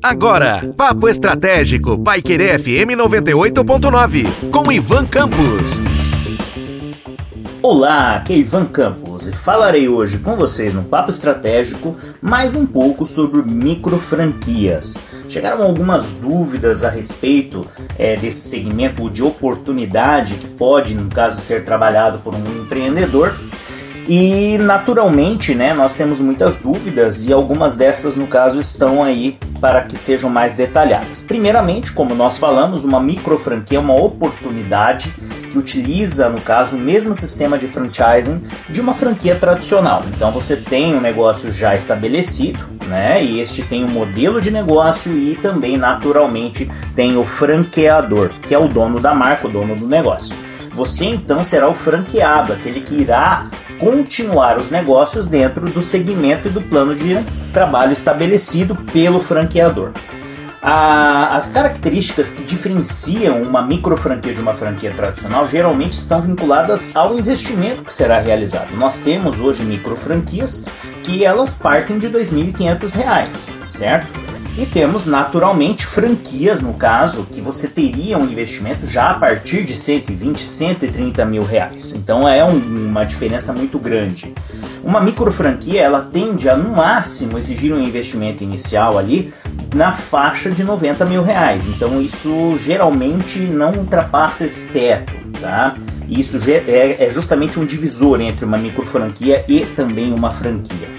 Agora, Papo Estratégico, Paiquerê FM 98.9, com Ivan Campos. Olá, aqui é Ivan Campos e falarei hoje com vocês no Papo Estratégico mais um pouco sobre micro franquias. Chegaram algumas dúvidas a respeito é, desse segmento de oportunidade que pode, no caso, ser trabalhado por um empreendedor e naturalmente, né, nós temos muitas dúvidas e algumas dessas, no caso, estão aí para que sejam mais detalhadas. Primeiramente, como nós falamos, uma micro franquia é uma oportunidade que utiliza, no caso, o mesmo sistema de franchising de uma franquia tradicional. Então você tem um negócio já estabelecido, né? E este tem um modelo de negócio e também, naturalmente, tem o franqueador, que é o dono da marca, o dono do negócio. Você então será o franqueado, aquele que irá continuar os negócios dentro do segmento e do plano de trabalho estabelecido pelo franqueador. as características que diferenciam uma micro franquia de uma franquia tradicional geralmente estão vinculadas ao investimento que será realizado. Nós temos hoje micro franquias que elas partem de R$ 2.500, certo? E temos naturalmente franquias, no caso, que você teria um investimento já a partir de 120, 130 mil reais. Então é um, uma diferença muito grande. Uma micro franquia ela tende a no máximo exigir um investimento inicial ali na faixa de 90 mil reais. Então isso geralmente não ultrapassa esse teto, tá? Isso é, é justamente um divisor entre uma micro franquia e também uma franquia.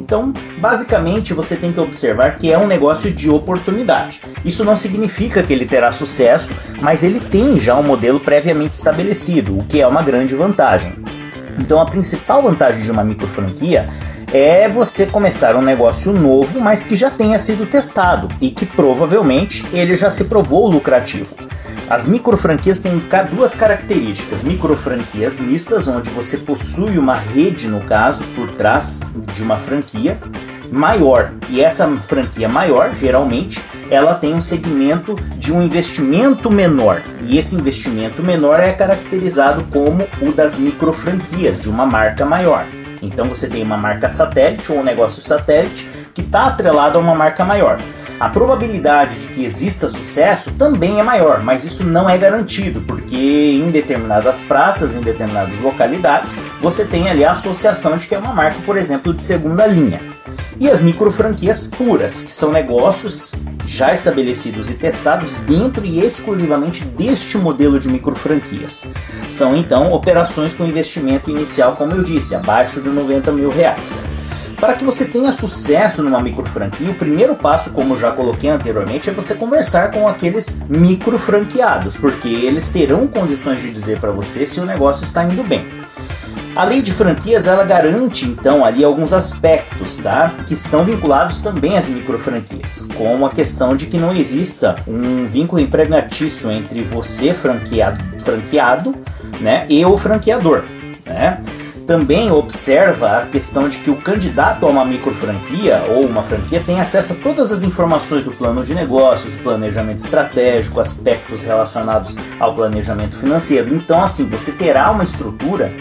Então, basicamente, você tem que observar que é um negócio de oportunidade. Isso não significa que ele terá sucesso, mas ele tem já um modelo previamente estabelecido, o que é uma grande vantagem. Então, a principal vantagem de uma micro franquia é você começar um negócio novo, mas que já tenha sido testado e que provavelmente ele já se provou lucrativo. As micro franquias têm duas características: micro franquias mistas, onde você possui uma rede, no caso, por trás de uma franquia maior. E essa franquia maior, geralmente, ela tem um segmento de um investimento menor. E esse investimento menor é caracterizado como o das micro franquias, de uma marca maior. Então você tem uma marca satélite ou um negócio satélite que está atrelado a uma marca maior. A probabilidade de que exista sucesso também é maior, mas isso não é garantido, porque em determinadas praças, em determinadas localidades, você tem ali a associação de que é uma marca, por exemplo, de segunda linha. E as micro franquias puras, que são negócios já estabelecidos e testados dentro e exclusivamente deste modelo de micro franquias. São então operações com investimento inicial, como eu disse, abaixo de 90 mil reais. Para que você tenha sucesso numa micro franquia, o primeiro passo, como já coloquei anteriormente, é você conversar com aqueles micro franqueados, porque eles terão condições de dizer para você se o negócio está indo bem. A lei de franquias ela garante então ali alguns aspectos, tá? Que estão vinculados também às micro franquias, como a questão de que não exista um vínculo empregatício entre você franqueado, franqueado, né, e o franqueador, né? também observa a questão de que o candidato a uma micro franquia ou uma franquia tem acesso a todas as informações do plano de negócios, planejamento estratégico, aspectos relacionados ao planejamento financeiro. Então, assim, você terá uma estrutura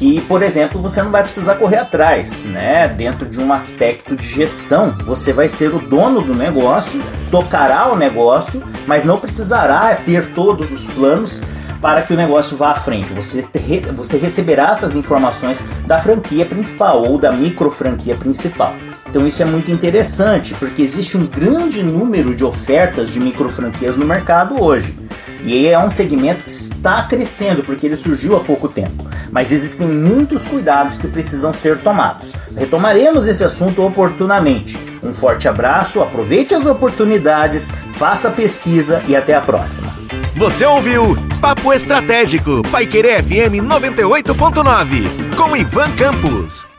que, por exemplo, você não vai precisar correr atrás, né? Dentro de um aspecto de gestão, você vai ser o dono do negócio, tocará o negócio, mas não precisará ter todos os planos para que o negócio vá à frente. Você, você receberá essas informações da franquia principal ou da micro franquia principal. Então isso é muito interessante, porque existe um grande número de ofertas de micro franquias no mercado hoje. E é um segmento que está crescendo porque ele surgiu há pouco tempo. Mas existem muitos cuidados que precisam ser tomados. Retomaremos esse assunto oportunamente. Um forte abraço, aproveite as oportunidades, faça pesquisa e até a próxima. Você ouviu Papo Estratégico, Paiquerê FM 98.9, com Ivan Campos.